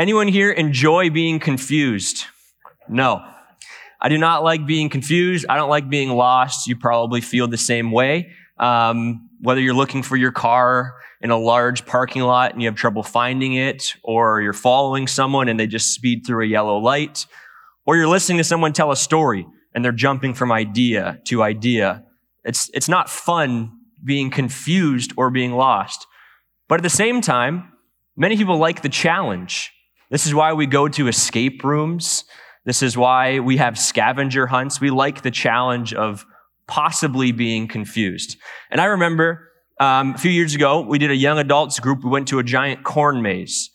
Anyone here enjoy being confused? No. I do not like being confused. I don't like being lost. You probably feel the same way. Um, whether you're looking for your car in a large parking lot and you have trouble finding it, or you're following someone and they just speed through a yellow light, or you're listening to someone tell a story and they're jumping from idea to idea. It's, it's not fun being confused or being lost. But at the same time, many people like the challenge. This is why we go to escape rooms. This is why we have scavenger hunts. We like the challenge of possibly being confused. And I remember um, a few years ago, we did a young adults group. We went to a giant corn maze.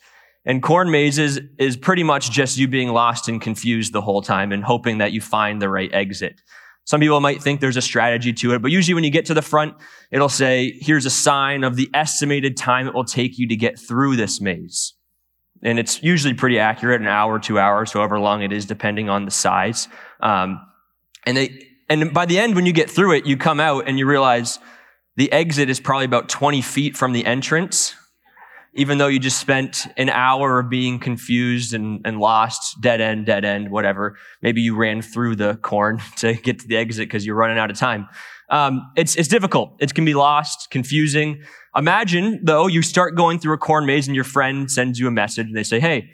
And corn mazes is pretty much just you being lost and confused the whole time and hoping that you find the right exit. Some people might think there's a strategy to it, but usually when you get to the front, it'll say, here's a sign of the estimated time it will take you to get through this maze. And it's usually pretty accurate, an hour, two hours, however long it is, depending on the size. Um, and they, and by the end, when you get through it, you come out and you realize the exit is probably about 20 feet from the entrance even though you just spent an hour of being confused and, and lost, dead end, dead end, whatever. Maybe you ran through the corn to get to the exit because you're running out of time. Um, it's, it's difficult. It can be lost, confusing. Imagine, though, you start going through a corn maze and your friend sends you a message and they say, Hey,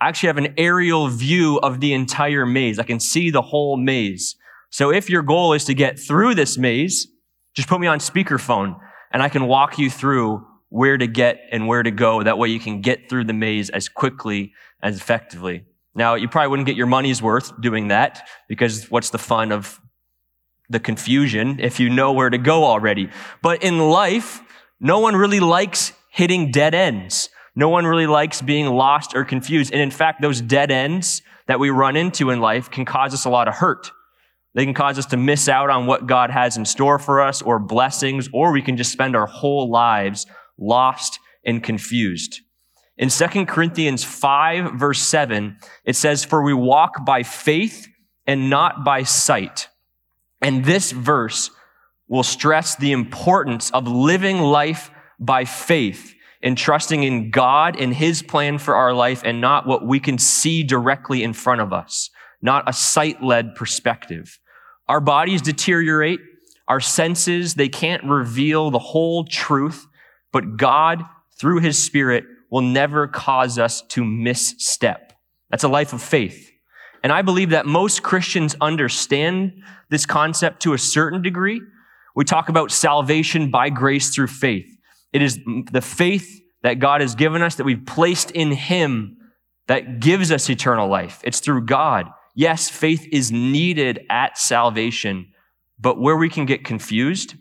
I actually have an aerial view of the entire maze. I can see the whole maze. So if your goal is to get through this maze, just put me on speakerphone and I can walk you through where to get and where to go. That way you can get through the maze as quickly as effectively. Now, you probably wouldn't get your money's worth doing that because what's the fun of the confusion if you know where to go already? But in life, no one really likes hitting dead ends. No one really likes being lost or confused. And in fact, those dead ends that we run into in life can cause us a lot of hurt. They can cause us to miss out on what God has in store for us or blessings, or we can just spend our whole lives lost and confused. In 2 Corinthians 5 verse 7, it says, For we walk by faith and not by sight. And this verse will stress the importance of living life by faith and trusting in God and His plan for our life and not what we can see directly in front of us, not a sight led perspective. Our bodies deteriorate. Our senses, they can't reveal the whole truth. But God, through his spirit, will never cause us to misstep. That's a life of faith. And I believe that most Christians understand this concept to a certain degree. We talk about salvation by grace through faith. It is the faith that God has given us, that we've placed in Him, that gives us eternal life. It's through God. Yes, faith is needed at salvation, but where we can get confused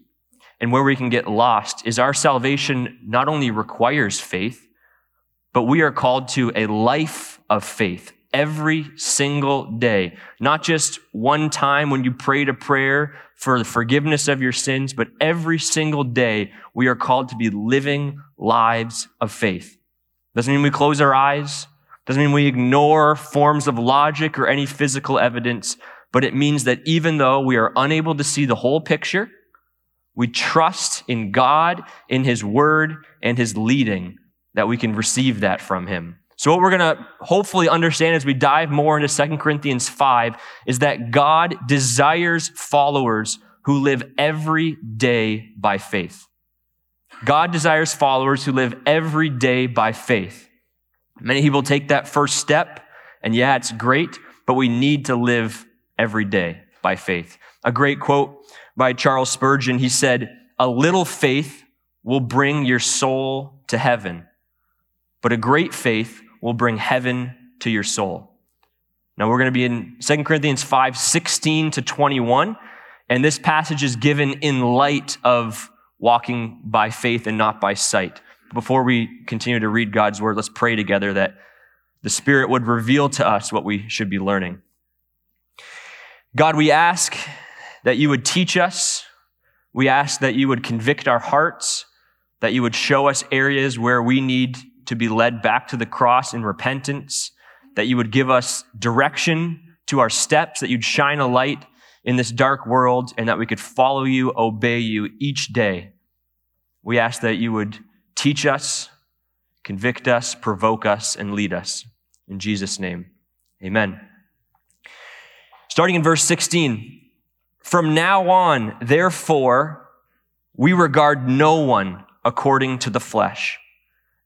and where we can get lost is our salvation not only requires faith, but we are called to a life of faith every single day. Not just one time when you prayed a prayer for the forgiveness of your sins, but every single day we are called to be living lives of faith. Doesn't mean we close our eyes. Doesn't mean we ignore forms of logic or any physical evidence, but it means that even though we are unable to see the whole picture, we trust in God, in His Word, and His leading that we can receive that from Him. So, what we're going to hopefully understand as we dive more into 2 Corinthians 5 is that God desires followers who live every day by faith. God desires followers who live every day by faith. Many people take that first step, and yeah, it's great, but we need to live every day by faith. A great quote by Charles Spurgeon. He said, A little faith will bring your soul to heaven, but a great faith will bring heaven to your soul. Now we're going to be in 2 Corinthians 5 16 to 21. And this passage is given in light of walking by faith and not by sight. Before we continue to read God's word, let's pray together that the Spirit would reveal to us what we should be learning. God, we ask that you would teach us. We ask that you would convict our hearts, that you would show us areas where we need to be led back to the cross in repentance, that you would give us direction to our steps, that you'd shine a light in this dark world, and that we could follow you, obey you each day. We ask that you would teach us, convict us, provoke us, and lead us. In Jesus' name, amen. Starting in verse 16. From now on, therefore, we regard no one according to the flesh.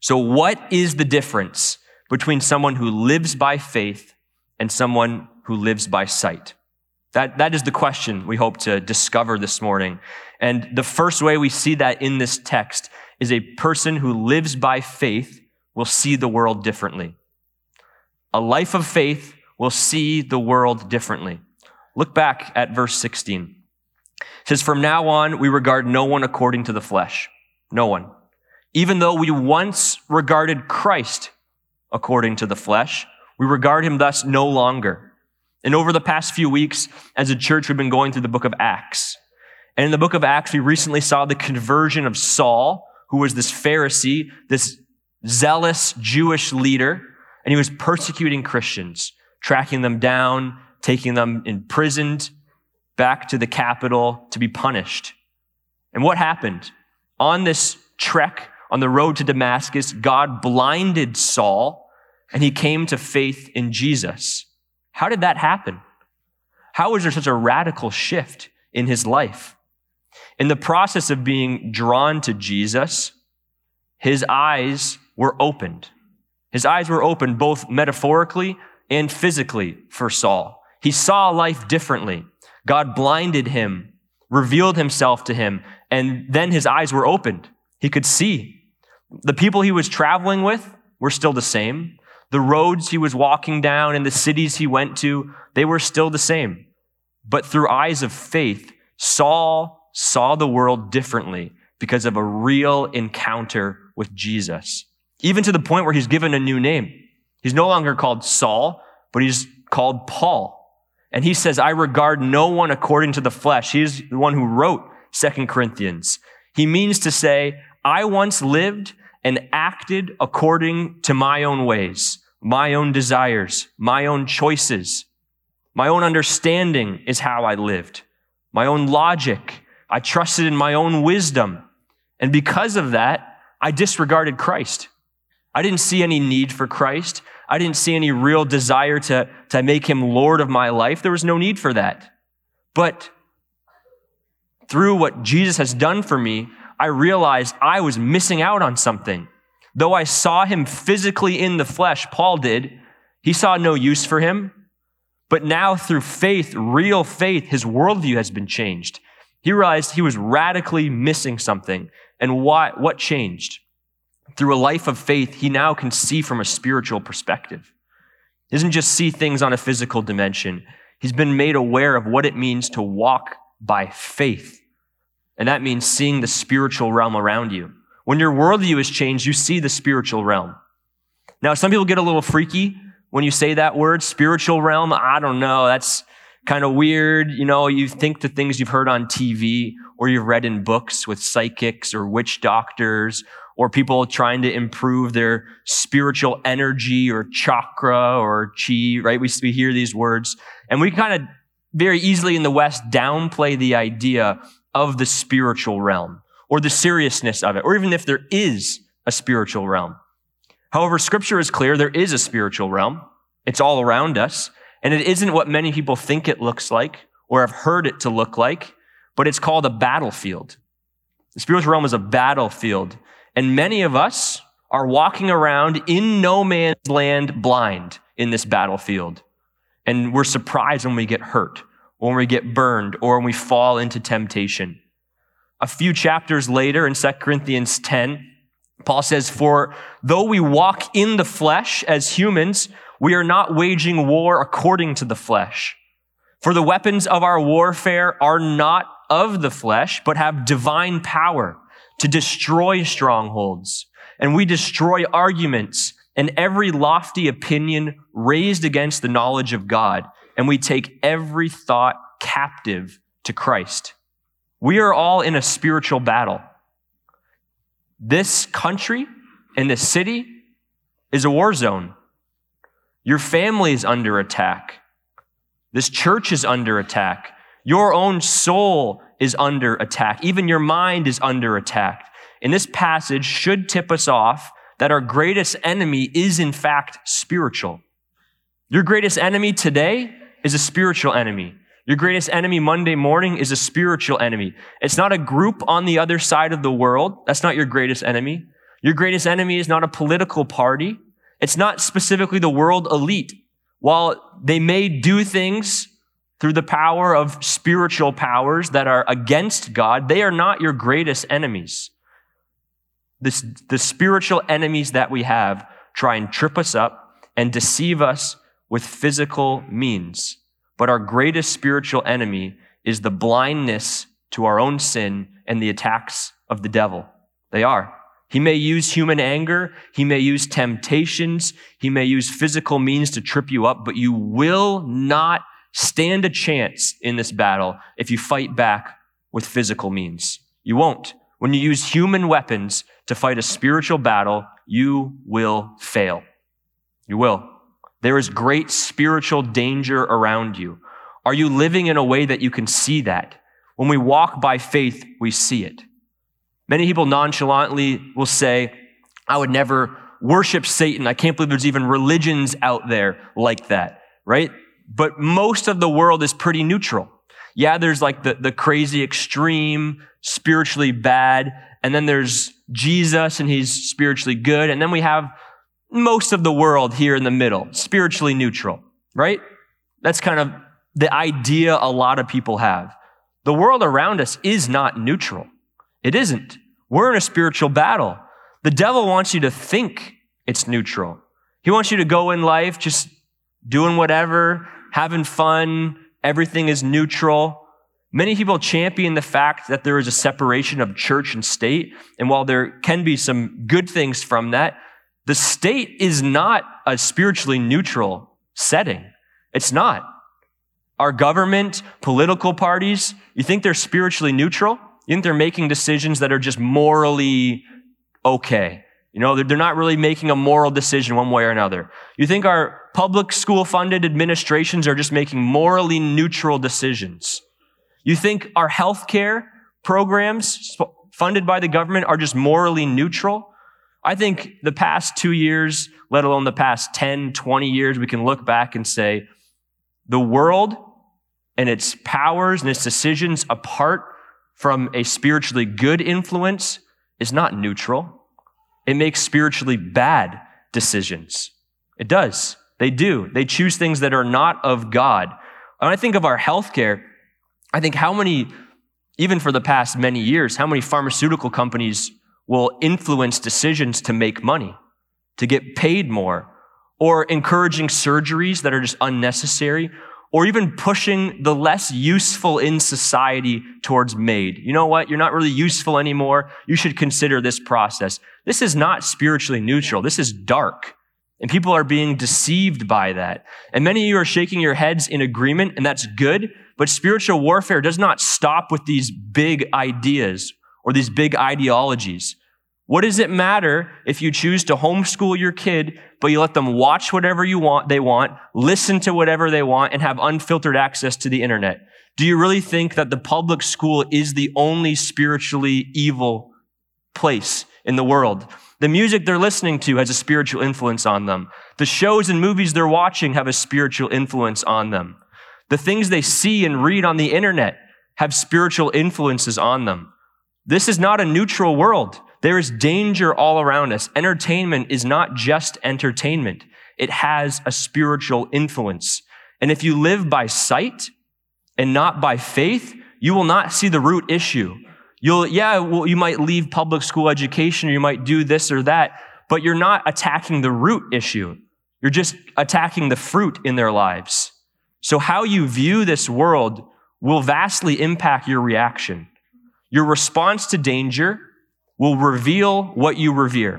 So, what is the difference between someone who lives by faith and someone who lives by sight? That, that is the question we hope to discover this morning. And the first way we see that in this text is a person who lives by faith will see the world differently. A life of faith will see the world differently. Look back at verse 16. It says, From now on, we regard no one according to the flesh. No one. Even though we once regarded Christ according to the flesh, we regard him thus no longer. And over the past few weeks, as a church, we've been going through the book of Acts. And in the book of Acts, we recently saw the conversion of Saul, who was this Pharisee, this zealous Jewish leader, and he was persecuting Christians, tracking them down, taking them imprisoned back to the capital to be punished. And what happened? On this trek on the road to Damascus, God blinded Saul and he came to faith in Jesus. How did that happen? How was there such a radical shift in his life? In the process of being drawn to Jesus, his eyes were opened. His eyes were opened both metaphorically and physically for Saul. He saw life differently. God blinded him, revealed himself to him, and then his eyes were opened. He could see. The people he was traveling with were still the same. The roads he was walking down and the cities he went to, they were still the same. But through eyes of faith, Saul saw the world differently because of a real encounter with Jesus. Even to the point where he's given a new name. He's no longer called Saul, but he's called Paul. And he says, I regard no one according to the flesh. He's the one who wrote Second Corinthians. He means to say, I once lived and acted according to my own ways, my own desires, my own choices. My own understanding is how I lived. My own logic. I trusted in my own wisdom. And because of that, I disregarded Christ. I didn't see any need for Christ. I didn't see any real desire to, to make him Lord of my life. There was no need for that. But through what Jesus has done for me, I realized I was missing out on something. Though I saw him physically in the flesh, Paul did, he saw no use for him. But now, through faith, real faith, his worldview has been changed. He realized he was radically missing something. And why, what changed? Through a life of faith, he now can see from a spiritual perspective. He doesn't just see things on a physical dimension. He's been made aware of what it means to walk by faith and that means seeing the spiritual realm around you. When your worldview is changed, you see the spiritual realm. Now, some people get a little freaky when you say that word, spiritual realm. I don't know. That's kind of weird. You know, you think the things you've heard on TV or you've read in books with psychics or witch doctors or people trying to improve their spiritual energy or chakra or chi, right? We, we hear these words and we kind of very easily in the West downplay the idea of the spiritual realm or the seriousness of it, or even if there is a spiritual realm. However, scripture is clear there is a spiritual realm. It's all around us. And it isn't what many people think it looks like or have heard it to look like, but it's called a battlefield. The spiritual realm is a battlefield. And many of us are walking around in no man's land blind in this battlefield. And we're surprised when we get hurt, or when we get burned, or when we fall into temptation. A few chapters later in 2 Corinthians 10, Paul says, For though we walk in the flesh as humans, we are not waging war according to the flesh. For the weapons of our warfare are not of the flesh, but have divine power to destroy strongholds. And we destroy arguments and every lofty opinion raised against the knowledge of God. And we take every thought captive to Christ. We are all in a spiritual battle. This country and this city is a war zone. Your family is under attack. This church is under attack. Your own soul is under attack. Even your mind is under attack. And this passage should tip us off that our greatest enemy is in fact spiritual. Your greatest enemy today is a spiritual enemy. Your greatest enemy Monday morning is a spiritual enemy. It's not a group on the other side of the world. That's not your greatest enemy. Your greatest enemy is not a political party. It's not specifically the world elite. While they may do things through the power of spiritual powers that are against God, they are not your greatest enemies. This, the spiritual enemies that we have try and trip us up and deceive us with physical means. But our greatest spiritual enemy is the blindness to our own sin and the attacks of the devil. They are. He may use human anger. He may use temptations. He may use physical means to trip you up, but you will not stand a chance in this battle if you fight back with physical means. You won't. When you use human weapons to fight a spiritual battle, you will fail. You will. There is great spiritual danger around you. Are you living in a way that you can see that? When we walk by faith, we see it. Many people nonchalantly will say, I would never worship Satan. I can't believe there's even religions out there like that, right? But most of the world is pretty neutral. Yeah, there's like the, the crazy extreme, spiritually bad, and then there's Jesus and he's spiritually good, and then we have most of the world here in the middle, spiritually neutral, right? That's kind of the idea a lot of people have. The world around us is not neutral. It isn't. We're in a spiritual battle. The devil wants you to think it's neutral. He wants you to go in life just doing whatever, having fun, everything is neutral. Many people champion the fact that there is a separation of church and state. And while there can be some good things from that, the state is not a spiritually neutral setting. It's not. Our government, political parties, you think they're spiritually neutral? You think they're making decisions that are just morally okay? You know, they're not really making a moral decision one way or another. You think our public school funded administrations are just making morally neutral decisions. You think our healthcare programs funded by the government are just morally neutral. I think the past two years, let alone the past 10, 20 years, we can look back and say the world and its powers and its decisions apart from a spiritually good influence is not neutral. It makes spiritually bad decisions. It does. They do. They choose things that are not of God. When I think of our healthcare, I think how many, even for the past many years, how many pharmaceutical companies will influence decisions to make money, to get paid more, or encouraging surgeries that are just unnecessary, or even pushing the less useful in society towards MAID. You know what? You're not really useful anymore. You should consider this process. This is not spiritually neutral. This is dark. And people are being deceived by that. And many of you are shaking your heads in agreement, and that's good. But spiritual warfare does not stop with these big ideas or these big ideologies. What does it matter if you choose to homeschool your kid, but you let them watch whatever you want, they want, listen to whatever they want, and have unfiltered access to the internet? Do you really think that the public school is the only spiritually evil place in the world? The music they're listening to has a spiritual influence on them. The shows and movies they're watching have a spiritual influence on them. The things they see and read on the internet have spiritual influences on them. This is not a neutral world. There is danger all around us. Entertainment is not just entertainment. it has a spiritual influence. And if you live by sight and not by faith, you will not see the root issue. You'll, yeah, well, you might leave public school education or you might do this or that, but you're not attacking the root issue. You're just attacking the fruit in their lives. So how you view this world will vastly impact your reaction. Your response to danger will reveal what you revere.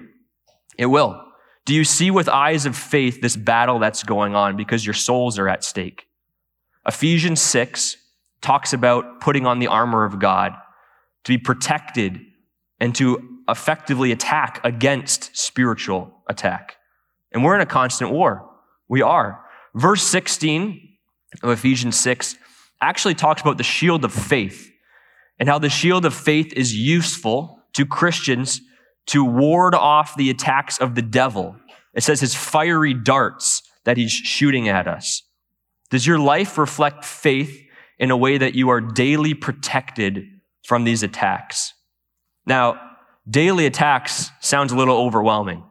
It will. Do you see with eyes of faith this battle that's going on because your souls are at stake? Ephesians 6 talks about putting on the armor of God to be protected and to effectively attack against spiritual attack. And we're in a constant war. We are. Verse 16 of Ephesians 6 actually talks about the shield of faith and how the shield of faith is useful to Christians to ward off the attacks of the devil. It says his fiery darts that he's shooting at us. Does your life reflect faith in a way that you are daily protected from these attacks? Now, daily attacks sounds a little overwhelming.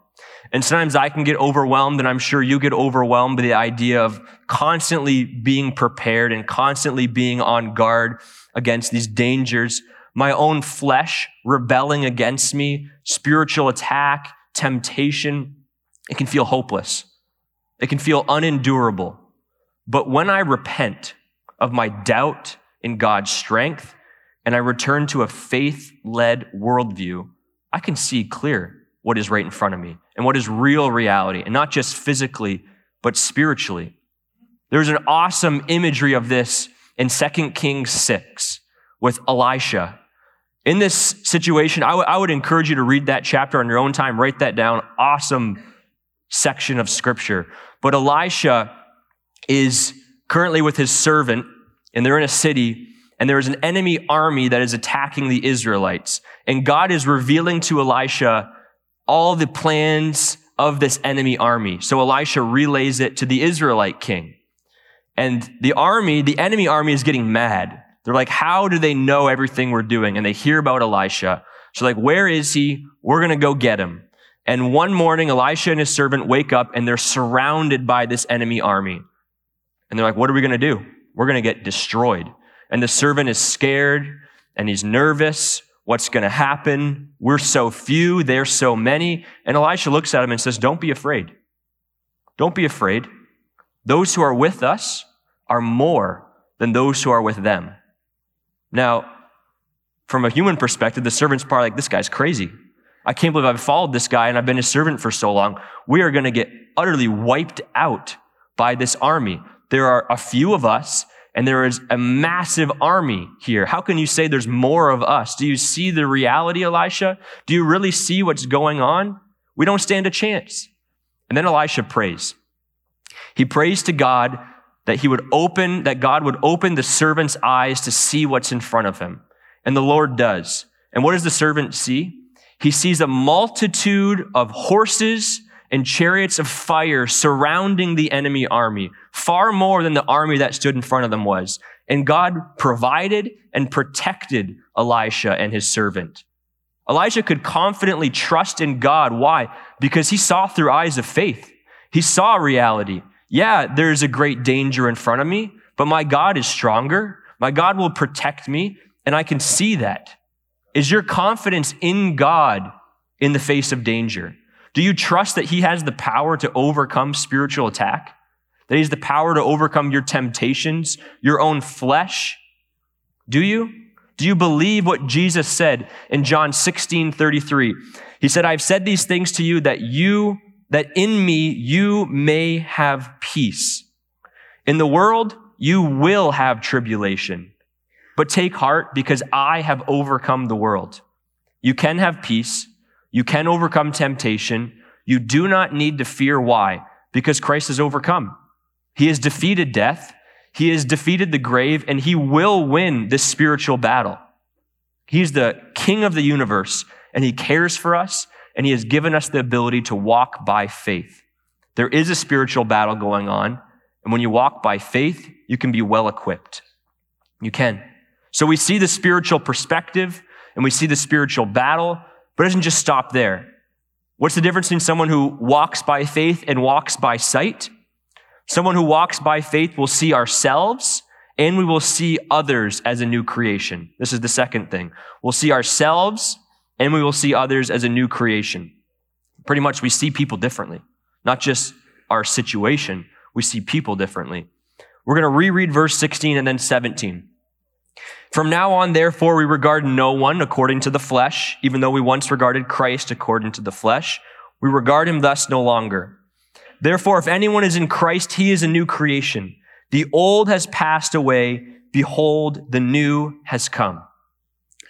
And sometimes I can get overwhelmed, and I'm sure you get overwhelmed by the idea of constantly being prepared and constantly being on guard against these dangers. My own flesh rebelling against me, spiritual attack, temptation. It can feel hopeless. It can feel unendurable. But when I repent of my doubt in God's strength and I return to a faith led worldview, I can see clear what is right in front of me and what is real reality, and not just physically, but spiritually. There's an awesome imagery of this in 2 Kings 6 with Elisha. In this situation, I, w- I would encourage you to read that chapter on your own time, write that down. Awesome section of scripture. But Elisha is currently with his servant, and they're in a city, and there is an enemy army that is attacking the Israelites. And God is revealing to Elisha all the plans of this enemy army. So Elisha relays it to the Israelite king. And the army, the enemy army is getting mad. They're like, how do they know everything we're doing? And they hear about Elisha. So like, where is he? We're going to go get him. And one morning, Elisha and his servant wake up and they're surrounded by this enemy army. And they're like, what are we going to do? We're going to get destroyed. And the servant is scared and he's nervous what's going to happen. We're so few, they're so many. And Elisha looks at him and says, Don't be afraid. Don't be afraid. Those who are with us are more than those who are with them. Now, from a human perspective, the servant's probably like, This guy's crazy. I can't believe I've followed this guy and I've been his servant for so long. We are going to get utterly wiped out by this army. There are a few of us and there is a massive army here. How can you say there's more of us? Do you see the reality, Elisha? Do you really see what's going on? We don't stand a chance. And then Elisha prays. He prays to God that he would open, that God would open the servant's eyes to see what's in front of him. And the Lord does. And what does the servant see? He sees a multitude of horses and chariots of fire surrounding the enemy army, far more than the army that stood in front of them was. And God provided and protected Elisha and his servant. Elijah could confidently trust in God. Why? Because he saw through eyes of faith. He saw reality. Yeah, there's a great danger in front of me, but my God is stronger. My God will protect me, and I can see that. Is your confidence in God in the face of danger? Do you trust that He has the power to overcome spiritual attack? That He has the power to overcome your temptations, your own flesh? Do you? Do you believe what Jesus said in John 16 33? He said, I've said these things to you that you, that in me you may have peace. In the world, you will have tribulation, but take heart because I have overcome the world. You can have peace you can overcome temptation. You do not need to fear why? Because Christ has overcome. He has defeated death. He has defeated the grave and he will win this spiritual battle. He's the king of the universe and he cares for us and he has given us the ability to walk by faith. There is a spiritual battle going on. And when you walk by faith, you can be well equipped. You can. So we see the spiritual perspective and we see the spiritual battle but it doesn't just stop there. What's the difference between someone who walks by faith and walks by sight? Someone who walks by faith will see ourselves and we will see others as a new creation. This is the second thing. We'll see ourselves and we will see others as a new creation. Pretty much we see people differently, not just our situation. We see people differently. We're going to reread verse 16 and then 17. From now on, therefore, we regard no one according to the flesh, even though we once regarded Christ according to the flesh. We regard him thus no longer. Therefore, if anyone is in Christ, he is a new creation. The old has passed away. Behold, the new has come.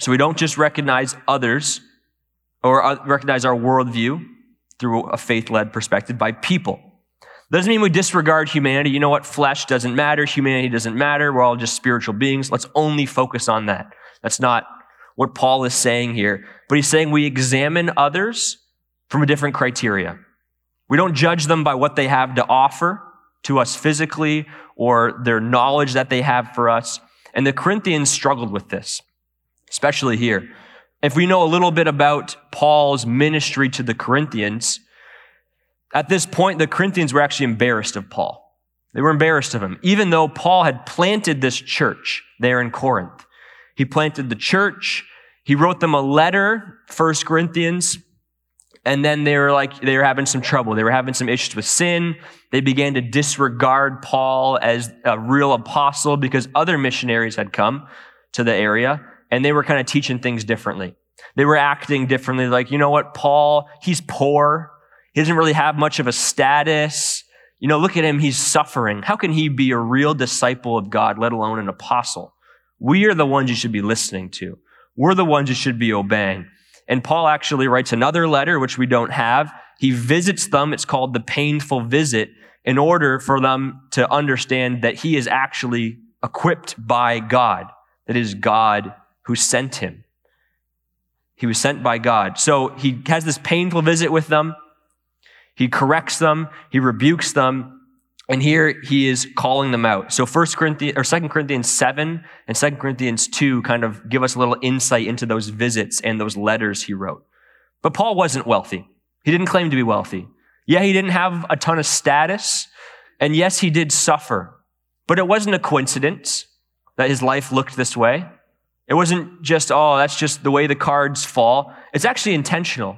So we don't just recognize others or uh, recognize our worldview through a faith led perspective by people. Doesn't mean we disregard humanity. You know what? Flesh doesn't matter. Humanity doesn't matter. We're all just spiritual beings. Let's only focus on that. That's not what Paul is saying here. But he's saying we examine others from a different criteria. We don't judge them by what they have to offer to us physically or their knowledge that they have for us. And the Corinthians struggled with this, especially here. If we know a little bit about Paul's ministry to the Corinthians, at this point, the Corinthians were actually embarrassed of Paul. They were embarrassed of him, even though Paul had planted this church there in Corinth. He planted the church. He wrote them a letter, First Corinthians, and then they were like, they were having some trouble. They were having some issues with sin. They began to disregard Paul as a real apostle because other missionaries had come to the area and they were kind of teaching things differently. They were acting differently. Like, you know what? Paul, he's poor. He doesn't really have much of a status. You know, look at him. He's suffering. How can he be a real disciple of God, let alone an apostle? We are the ones you should be listening to. We're the ones you should be obeying. And Paul actually writes another letter, which we don't have. He visits them. It's called the painful visit in order for them to understand that he is actually equipped by God. That is God who sent him. He was sent by God. So he has this painful visit with them. He corrects them, he rebukes them, and here he is calling them out. So First Corinthians or Second Corinthians 7 and Second Corinthians 2 kind of give us a little insight into those visits and those letters he wrote. But Paul wasn't wealthy. He didn't claim to be wealthy. Yeah, he didn't have a ton of status. And yes, he did suffer. But it wasn't a coincidence that his life looked this way. It wasn't just, oh, that's just the way the cards fall. It's actually intentional.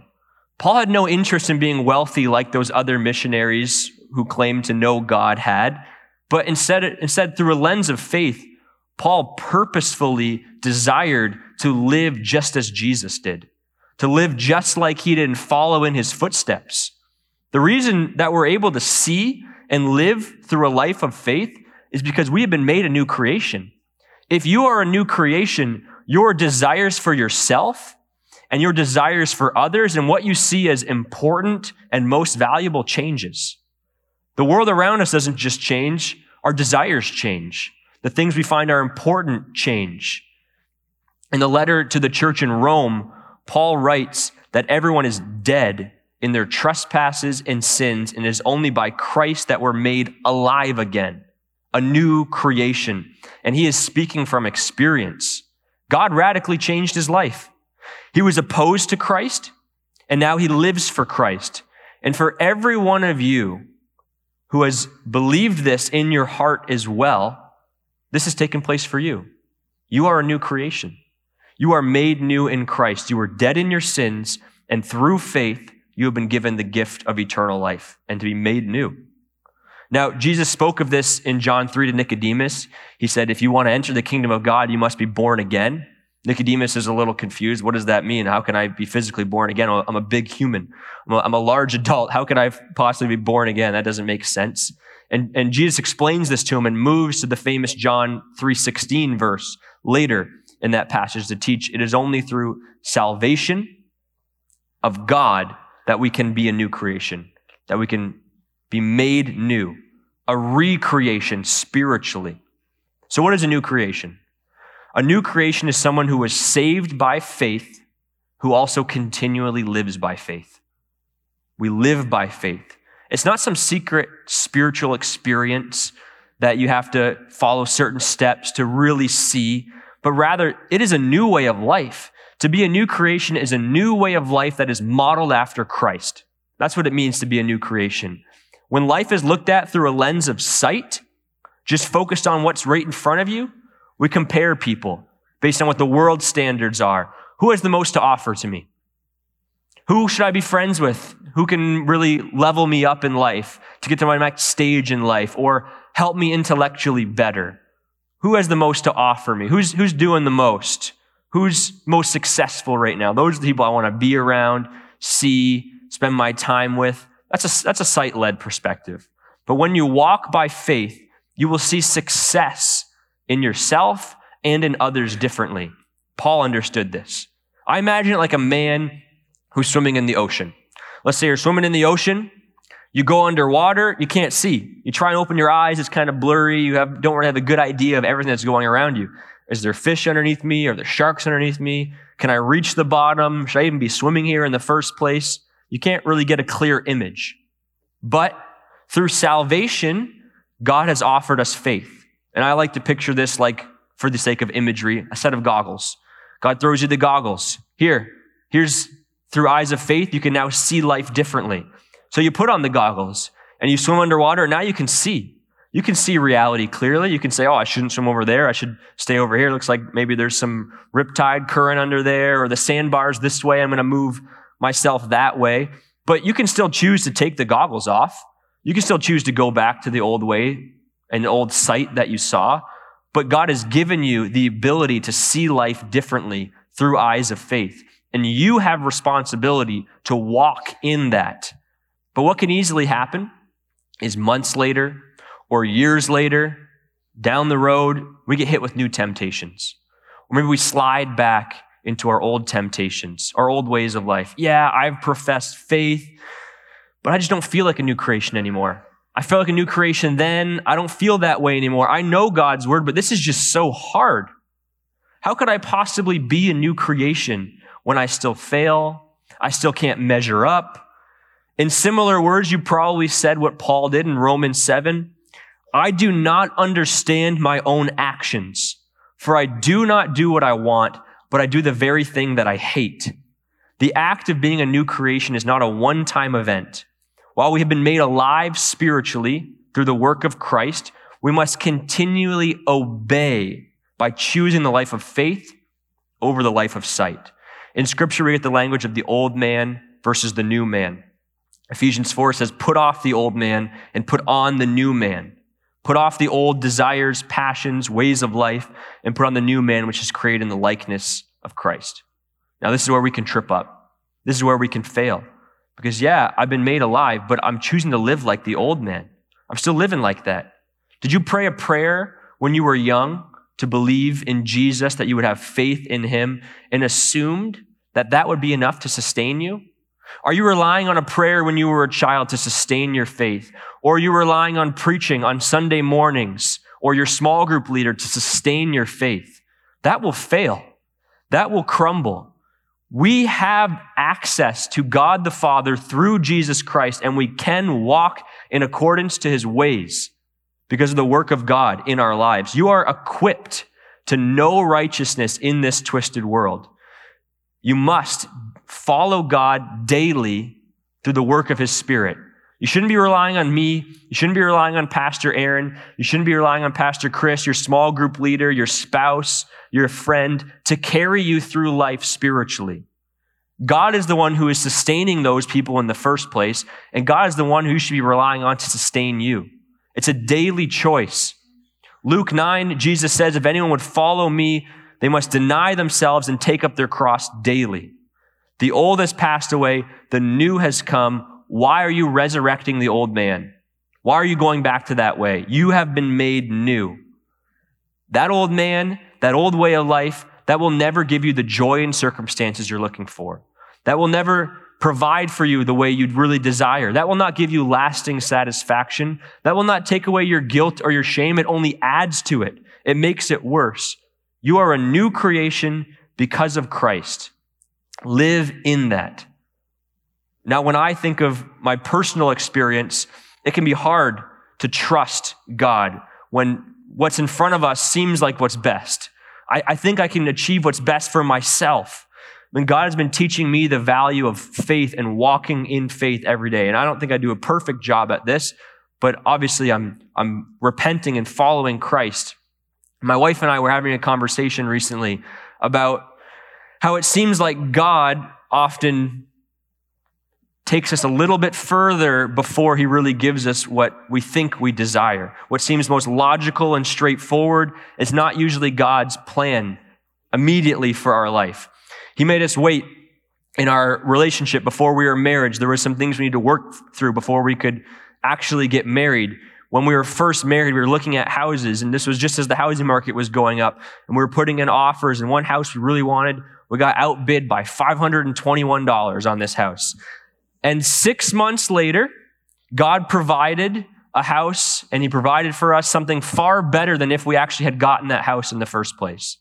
Paul had no interest in being wealthy like those other missionaries who claimed to know God had, but instead, instead through a lens of faith, Paul purposefully desired to live just as Jesus did, to live just like he did and follow in his footsteps. The reason that we're able to see and live through a life of faith is because we have been made a new creation. If you are a new creation, your desires for yourself and your desires for others and what you see as important and most valuable changes. The world around us doesn't just change, our desires change. The things we find are important change. In the letter to the church in Rome, Paul writes that everyone is dead in their trespasses and sins, and it is only by Christ that we're made alive again, a new creation. And he is speaking from experience. God radically changed his life. He was opposed to Christ, and now he lives for Christ. And for every one of you who has believed this in your heart as well, this has taken place for you. You are a new creation. You are made new in Christ. You were dead in your sins, and through faith, you have been given the gift of eternal life and to be made new. Now, Jesus spoke of this in John 3 to Nicodemus. He said, If you want to enter the kingdom of God, you must be born again. Nicodemus is a little confused. What does that mean? How can I be physically born again? I'm a big human. I'm a, I'm a large adult. How can I possibly be born again? That doesn't make sense. And, and Jesus explains this to him and moves to the famous John 3.16 verse later in that passage to teach it is only through salvation of God that we can be a new creation, that we can be made new, a recreation spiritually. So what is a new creation? A new creation is someone who was saved by faith, who also continually lives by faith. We live by faith. It's not some secret spiritual experience that you have to follow certain steps to really see, but rather it is a new way of life To be a new creation is a new way of life that is modeled after Christ. That's what it means to be a new creation. When life is looked at through a lens of sight, just focused on what's right in front of you, we compare people based on what the world standards are. Who has the most to offer to me? Who should I be friends with? Who can really level me up in life to get to my next stage in life or help me intellectually better? Who has the most to offer me? Who's, who's doing the most? Who's most successful right now? Those are the people I want to be around, see, spend my time with. That's a, that's a sight led perspective. But when you walk by faith, you will see success in yourself and in others differently. Paul understood this. I imagine it like a man who's swimming in the ocean. Let's say you're swimming in the ocean. You go underwater, you can't see. You try and open your eyes, it's kind of blurry. You have, don't really have a good idea of everything that's going around you. Is there fish underneath me? Are there sharks underneath me? Can I reach the bottom? Should I even be swimming here in the first place? You can't really get a clear image. But through salvation, God has offered us faith. And I like to picture this like, for the sake of imagery, a set of goggles. God throws you the goggles. Here, here's through eyes of faith, you can now see life differently. So you put on the goggles and you swim underwater, and now you can see. You can see reality clearly. You can say, oh, I shouldn't swim over there. I should stay over here. It looks like maybe there's some riptide current under there, or the sandbars this way. I'm going to move myself that way. But you can still choose to take the goggles off. You can still choose to go back to the old way, an old sight that you saw. But God has given you the ability to see life differently through eyes of faith. And you have responsibility to walk in that. But what can easily happen is months later, or years later, down the road, we get hit with new temptations. Or maybe we slide back into our old temptations, our old ways of life. Yeah, I've professed faith, but I just don't feel like a new creation anymore. I felt like a new creation then. I don't feel that way anymore. I know God's word, but this is just so hard. How could I possibly be a new creation when I still fail? I still can't measure up. In similar words, you probably said what Paul did in Romans 7. I do not understand my own actions, for I do not do what I want, but I do the very thing that I hate. The act of being a new creation is not a one time event. While we have been made alive spiritually through the work of Christ, we must continually obey by choosing the life of faith over the life of sight. In scripture, we get the language of the old man versus the new man. Ephesians 4 says, put off the old man and put on the new man. Put off the old desires, passions, ways of life, and put on the new man, which is created in the likeness of Christ. Now, this is where we can trip up. This is where we can fail. Because, yeah, I've been made alive, but I'm choosing to live like the old man. I'm still living like that. Did you pray a prayer when you were young to believe in Jesus, that you would have faith in him, and assumed that that would be enough to sustain you? Are you relying on a prayer when you were a child to sustain your faith? Or are you relying on preaching on Sunday mornings or your small group leader to sustain your faith? That will fail. That will crumble. We have access to God the Father through Jesus Christ, and we can walk in accordance to his ways because of the work of God in our lives. You are equipped to know righteousness in this twisted world. You must follow God daily through the work of his spirit. You shouldn't be relying on me. You shouldn't be relying on Pastor Aaron. You shouldn't be relying on Pastor Chris, your small group leader, your spouse, your friend to carry you through life spiritually. God is the one who is sustaining those people in the first place, and God is the one who you should be relying on to sustain you. It's a daily choice. Luke 9, Jesus says, if anyone would follow me, they must deny themselves and take up their cross daily. The old has passed away, the new has come. Why are you resurrecting the old man? Why are you going back to that way? You have been made new. That old man, that old way of life, that will never give you the joy and circumstances you're looking for. That will never provide for you the way you'd really desire. That will not give you lasting satisfaction. That will not take away your guilt or your shame. It only adds to it. It makes it worse. You are a new creation because of Christ. Live in that. Now, when I think of my personal experience, it can be hard to trust God when what's in front of us seems like what's best. I, I, think I can achieve what's best for myself. then God has been teaching me the value of faith and walking in faith every day. And I don't think I do a perfect job at this, but obviously I'm, I'm repenting and following Christ. My wife and I were having a conversation recently about how it seems like God often takes us a little bit further before he really gives us what we think we desire. What seems most logical and straightforward is not usually God's plan immediately for our life. He made us wait in our relationship before we were married. There were some things we need to work through before we could actually get married. When we were first married, we were looking at houses, and this was just as the housing market was going up, and we were putting in offers, and one house we really wanted, we got outbid by $521 on this house. And six months later, God provided a house and he provided for us something far better than if we actually had gotten that house in the first place.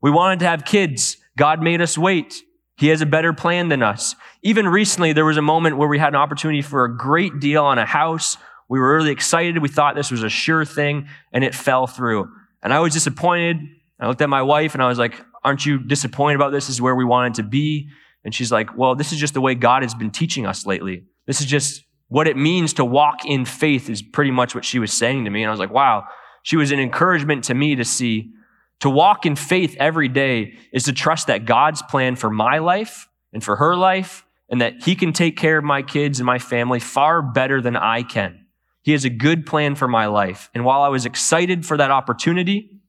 We wanted to have kids. God made us wait. He has a better plan than us. Even recently, there was a moment where we had an opportunity for a great deal on a house. We were really excited. We thought this was a sure thing and it fell through. And I was disappointed. I looked at my wife and I was like, aren't you disappointed about this? This is where we wanted to be. And she's like, well, this is just the way God has been teaching us lately. This is just what it means to walk in faith is pretty much what she was saying to me. And I was like, wow, she was an encouragement to me to see to walk in faith every day is to trust that God's plan for my life and for her life and that he can take care of my kids and my family far better than I can. He has a good plan for my life. And while I was excited for that opportunity,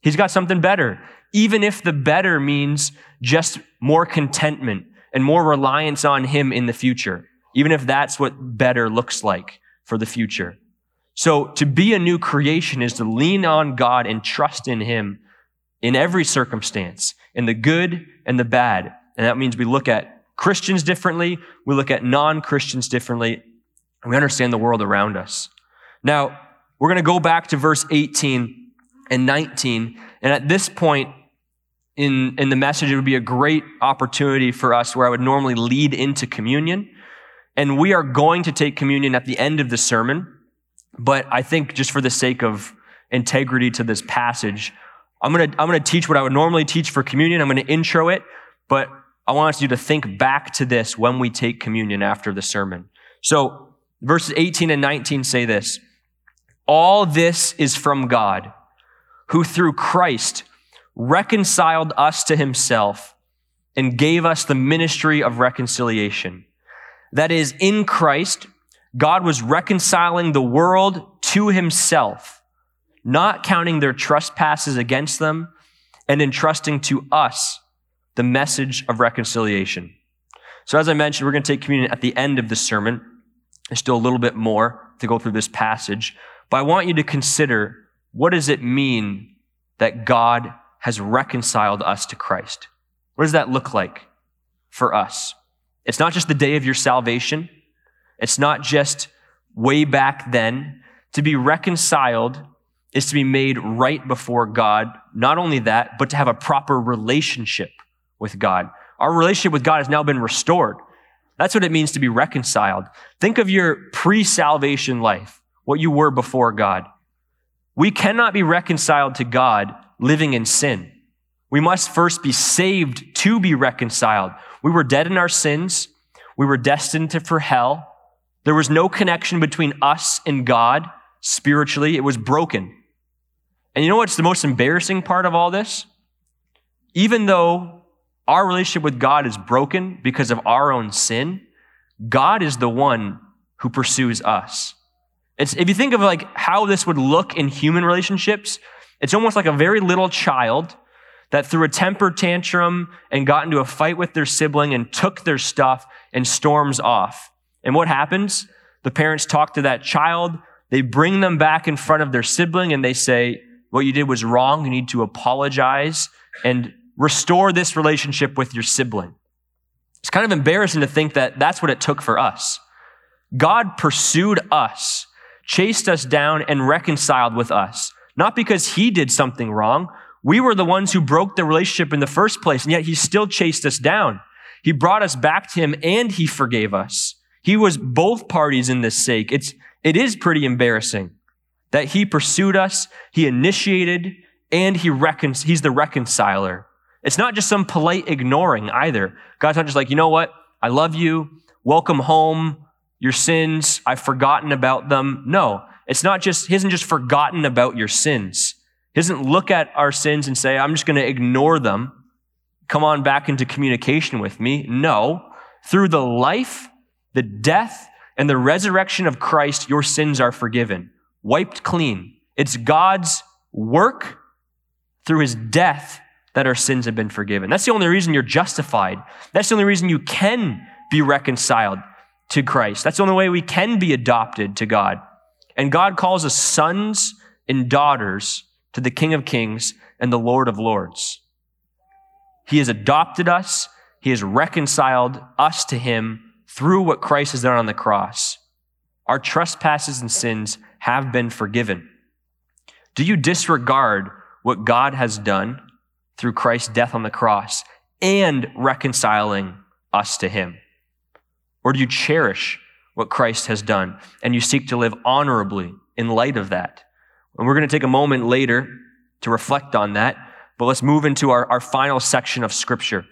he's got something better even if the better means just more contentment and more reliance on Him in the future, even if that's what better looks like for the future. So to be a new creation is to lean on God and trust in Him in every circumstance, in the good and the bad. And that means we look at Christians differently, we look at non Christians differently, we understand the world around us. Now, we're going to go back to verse 18 and 19. And at this point, in, in the message, it would be a great opportunity for us where I would normally lead into communion. And we are going to take communion at the end of the sermon. But I think just for the sake of integrity to this passage, I'm going to, I'm going to teach what I would normally teach for communion. I'm going to intro it, but I want you to think back to this when we take communion after the sermon. So verses 18 and 19 say this. All this is from God, who through Christ reconciled us to himself and gave us the ministry of reconciliation. That is, in Christ, God was reconciling the world to himself, not counting their trespasses against them and entrusting to us the message of reconciliation. So, as I mentioned, we're going to take communion at the end of the sermon. There's still a little bit more to go through this passage, but I want you to consider what does it mean that God has reconciled us to Christ. What does that look like for us? It's not just the day of your salvation. It's not just way back then. To be reconciled is to be made right before God. Not only that, but to have a proper relationship with God. Our relationship with God has now been restored. That's what it means to be reconciled. Think of your pre salvation life, what you were before God. We cannot be reconciled to God living in sin. We must first be saved to be reconciled. We were dead in our sins. We were destined to, for hell. There was no connection between us and God spiritually. It was broken. And you know what's the most embarrassing part of all this? Even though our relationship with God is broken because of our own sin, God is the one who pursues us. It's, if you think of like how this would look in human relationships, it's almost like a very little child that threw a temper tantrum and got into a fight with their sibling and took their stuff and storms off. And what happens? The parents talk to that child. They bring them back in front of their sibling and they say, what you did was wrong. You need to apologize and restore this relationship with your sibling. It's kind of embarrassing to think that that's what it took for us. God pursued us, chased us down, and reconciled with us. Not because he did something wrong. We were the ones who broke the relationship in the first place, and yet he still chased us down. He brought us back to him and he forgave us. He was both parties in this sake. It's, it is pretty embarrassing that he pursued us, he initiated, and he recon- he's the reconciler. It's not just some polite ignoring either. God's not just like, you know what? I love you. Welcome home. Your sins, I've forgotten about them. No, it's not just, He hasn't just forgotten about your sins. He doesn't look at our sins and say, I'm just going to ignore them. Come on back into communication with me. No, through the life, the death, and the resurrection of Christ, your sins are forgiven, wiped clean. It's God's work through his death that our sins have been forgiven. That's the only reason you're justified. That's the only reason you can be reconciled to Christ. That's the only way we can be adopted to God. And God calls us sons and daughters to the King of Kings and the Lord of Lords. He has adopted us. He has reconciled us to him through what Christ has done on the cross. Our trespasses and sins have been forgiven. Do you disregard what God has done through Christ's death on the cross and reconciling us to him? Or do you cherish what Christ has done and you seek to live honorably in light of that? And we're going to take a moment later to reflect on that, but let's move into our, our final section of Scripture.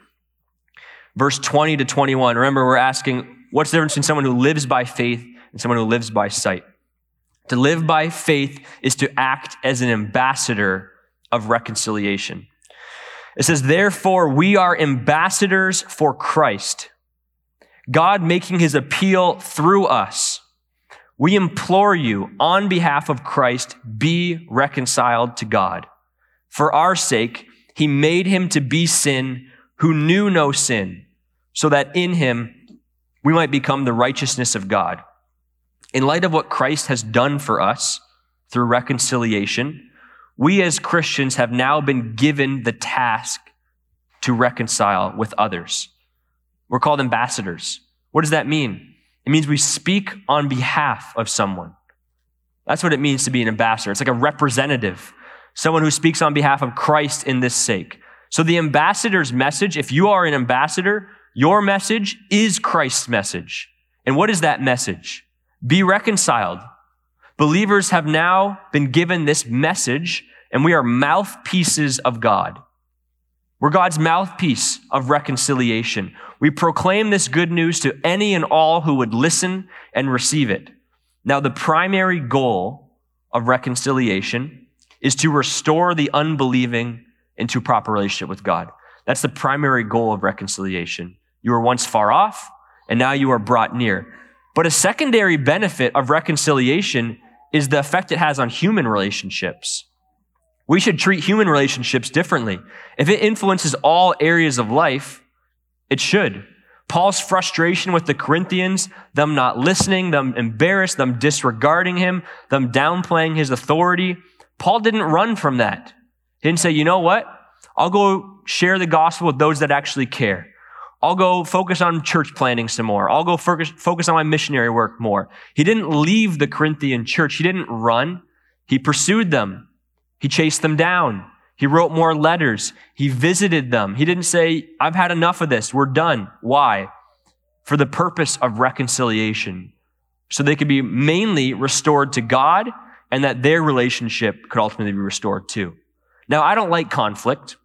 Verse 20 to 21. Remember, we're asking what's the difference between someone who lives by faith and someone who lives by sight? To live by faith is to act as an ambassador of reconciliation. It says, therefore, we are ambassadors for Christ, God making his appeal through us. We implore you on behalf of Christ, be reconciled to God. For our sake, he made him to be sin who knew no sin, so that in him we might become the righteousness of God. In light of what Christ has done for us through reconciliation, we as Christians have now been given the task to reconcile with others. We're called ambassadors. What does that mean? It means we speak on behalf of someone. That's what it means to be an ambassador. It's like a representative, someone who speaks on behalf of Christ in this sake. So the ambassador's message, if you are an ambassador, your message is Christ's message. And what is that message? Be reconciled. Believers have now been given this message, and we are mouthpieces of God. We're God's mouthpiece of reconciliation. We proclaim this good news to any and all who would listen and receive it. Now, the primary goal of reconciliation is to restore the unbelieving into proper relationship with God. That's the primary goal of reconciliation. You were once far off, and now you are brought near. But a secondary benefit of reconciliation is the effect it has on human relationships. We should treat human relationships differently. If it influences all areas of life, it should. Paul's frustration with the Corinthians, them not listening, them embarrassed, them disregarding him, them downplaying his authority, Paul didn't run from that. He didn't say, you know what? I'll go share the gospel with those that actually care. I'll go focus on church planting some more. I'll go focus, focus on my missionary work more. He didn't leave the Corinthian church. He didn't run. He pursued them. He chased them down. He wrote more letters. He visited them. He didn't say, I've had enough of this. We're done. Why? For the purpose of reconciliation. So they could be mainly restored to God and that their relationship could ultimately be restored too. Now, I don't like conflict.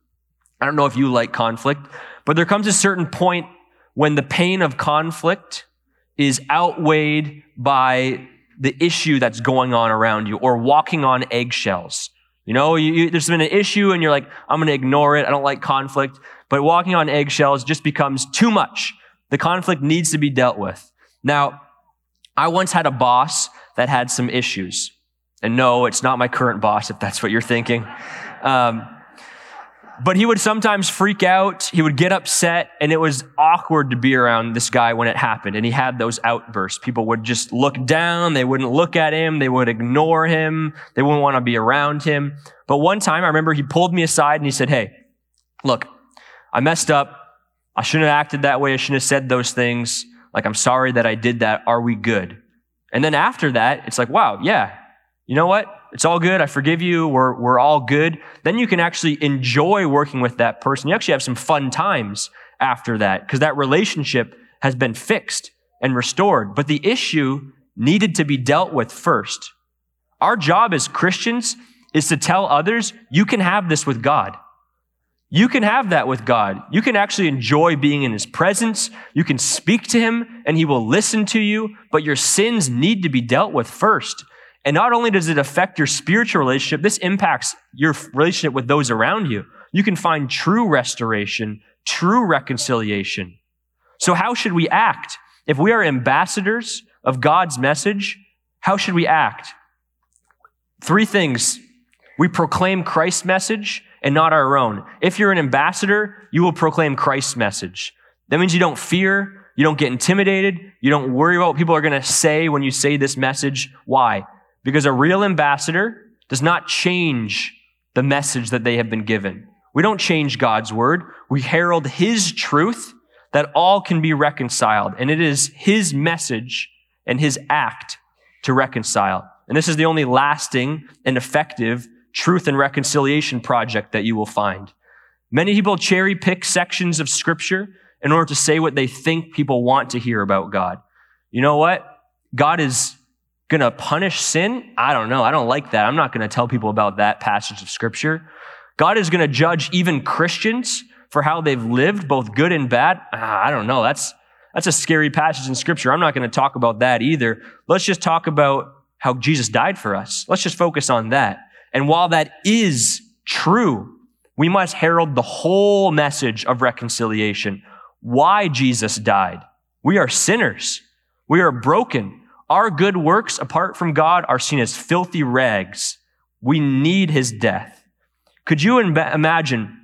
I don't know if you like conflict, but there comes a certain point when the pain of conflict is outweighed by the issue that's going on around you or walking on eggshells. You know, you, you, there's been an issue and you're like, I'm going to ignore it. I don't like conflict. But walking on eggshells just becomes too much. The conflict needs to be dealt with. Now, I once had a boss that had some issues. And no, it's not my current boss, if that's what you're thinking. Um, but he would sometimes freak out. He would get upset, and it was awkward to be around this guy when it happened. And he had those outbursts. People would just look down. They wouldn't look at him. They would ignore him. They wouldn't want to be around him. But one time, I remember he pulled me aside and he said, Hey, look, I messed up. I shouldn't have acted that way. I shouldn't have said those things. Like, I'm sorry that I did that. Are we good? And then after that, it's like, wow, yeah, you know what? It's all good. I forgive you. We're, we're all good. Then you can actually enjoy working with that person. You actually have some fun times after that because that relationship has been fixed and restored. But the issue needed to be dealt with first. Our job as Christians is to tell others, you can have this with God. You can have that with God. You can actually enjoy being in his presence. You can speak to him and he will listen to you, but your sins need to be dealt with first. And not only does it affect your spiritual relationship, this impacts your relationship with those around you. You can find true restoration, true reconciliation. So how should we act? If we are ambassadors of God's message, how should we act? Three things. We proclaim Christ's message and not our own. If you're an ambassador, you will proclaim Christ's message. That means you don't fear, you don't get intimidated, you don't worry about what people are going to say when you say this message. Why? Because a real ambassador does not change the message that they have been given. We don't change God's word. We herald his truth that all can be reconciled. And it is his message and his act to reconcile. And this is the only lasting and effective truth and reconciliation project that you will find. Many people cherry pick sections of scripture in order to say what they think people want to hear about God. You know what? God is going to punish sin? I don't know. I don't like that. I'm not going to tell people about that passage of scripture. God is going to judge even Christians for how they've lived, both good and bad. Ah, I don't know. That's, that's a scary passage in scripture. I'm not going to talk about that either. Let's just talk about how Jesus died for us. Let's just focus on that. And while that is true, we must herald the whole message of reconciliation. Why Jesus died. We are sinners. We are broken. Our good works apart from God are seen as filthy rags. We need his death. Could you imagine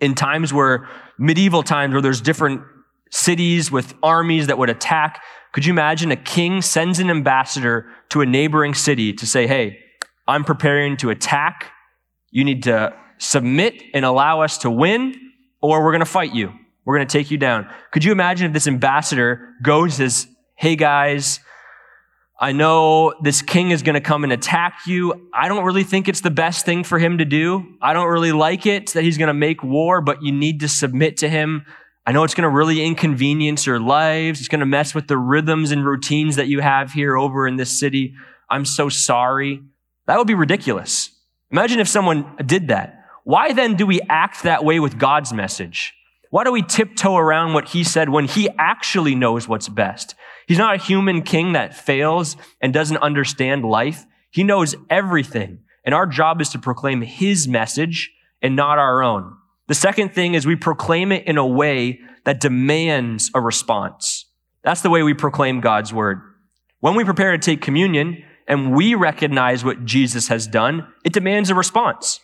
in times where medieval times where there's different cities with armies that would attack, could you imagine a king sends an ambassador to a neighboring city to say, Hey, I'm preparing to attack. You need to submit and allow us to win, or we're going to fight you. We're going to take you down. Could you imagine if this ambassador goes says, Hey guys, I know this king is going to come and attack you. I don't really think it's the best thing for him to do. I don't really like it that he's going to make war, but you need to submit to him. I know it's going to really inconvenience your lives. It's going to mess with the rhythms and routines that you have here over in this city. I'm so sorry. That would be ridiculous. Imagine if someone did that. Why then do we act that way with God's message? Why do we tiptoe around what he said when he actually knows what's best? He's not a human king that fails and doesn't understand life. He knows everything. And our job is to proclaim his message and not our own. The second thing is we proclaim it in a way that demands a response. That's the way we proclaim God's word. When we prepare to take communion and we recognize what Jesus has done, it demands a response.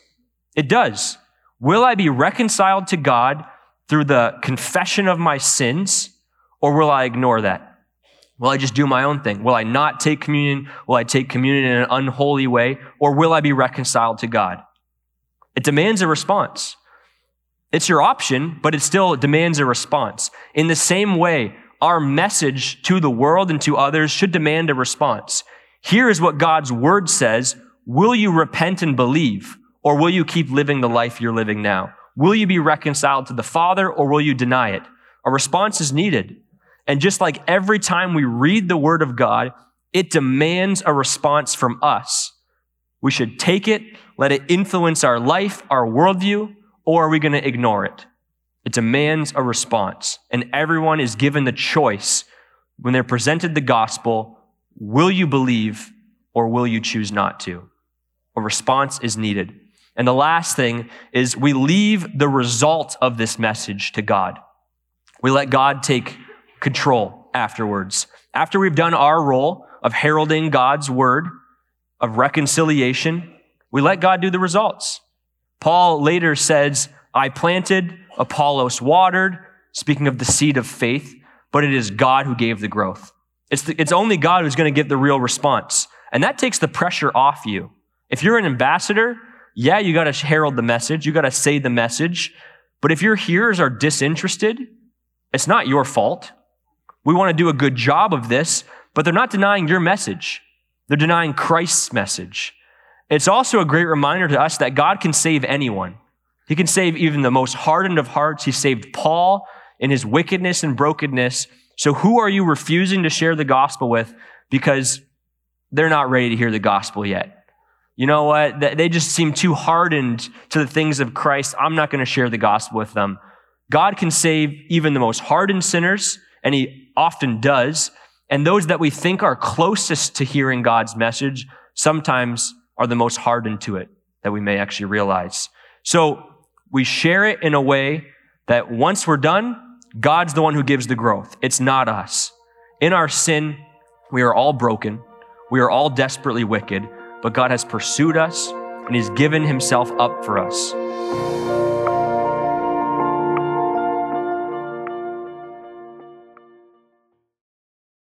It does. Will I be reconciled to God through the confession of my sins or will I ignore that? Will I just do my own thing? Will I not take communion? Will I take communion in an unholy way? Or will I be reconciled to God? It demands a response. It's your option, but it still demands a response. In the same way, our message to the world and to others should demand a response. Here is what God's word says. Will you repent and believe? Or will you keep living the life you're living now? Will you be reconciled to the Father or will you deny it? A response is needed. And just like every time we read the word of God, it demands a response from us. We should take it, let it influence our life, our worldview, or are we going to ignore it? It demands a response. And everyone is given the choice when they're presented the gospel will you believe or will you choose not to? A response is needed. And the last thing is we leave the result of this message to God. We let God take control afterwards. After we've done our role of heralding God's word, of reconciliation, we let God do the results. Paul later says, I planted, Apollos watered, speaking of the seed of faith, but it is God who gave the growth. It's, the, it's only God who's going to get the real response. And that takes the pressure off you. If you're an ambassador, yeah, you got to herald the message, you got to say the message. But if your hearers are disinterested, it's not your fault. We want to do a good job of this, but they're not denying your message. They're denying Christ's message. It's also a great reminder to us that God can save anyone. He can save even the most hardened of hearts. He saved Paul in his wickedness and brokenness. So who are you refusing to share the gospel with because they're not ready to hear the gospel yet? You know what? They just seem too hardened to the things of Christ. I'm not going to share the gospel with them. God can save even the most hardened sinners, and He often does. And those that we think are closest to hearing God's message sometimes are the most hardened to it that we may actually realize. So we share it in a way that once we're done, God's the one who gives the growth. It's not us. In our sin, we are all broken. We are all desperately wicked, but God has pursued us and He's given Himself up for us.